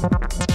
Thanks.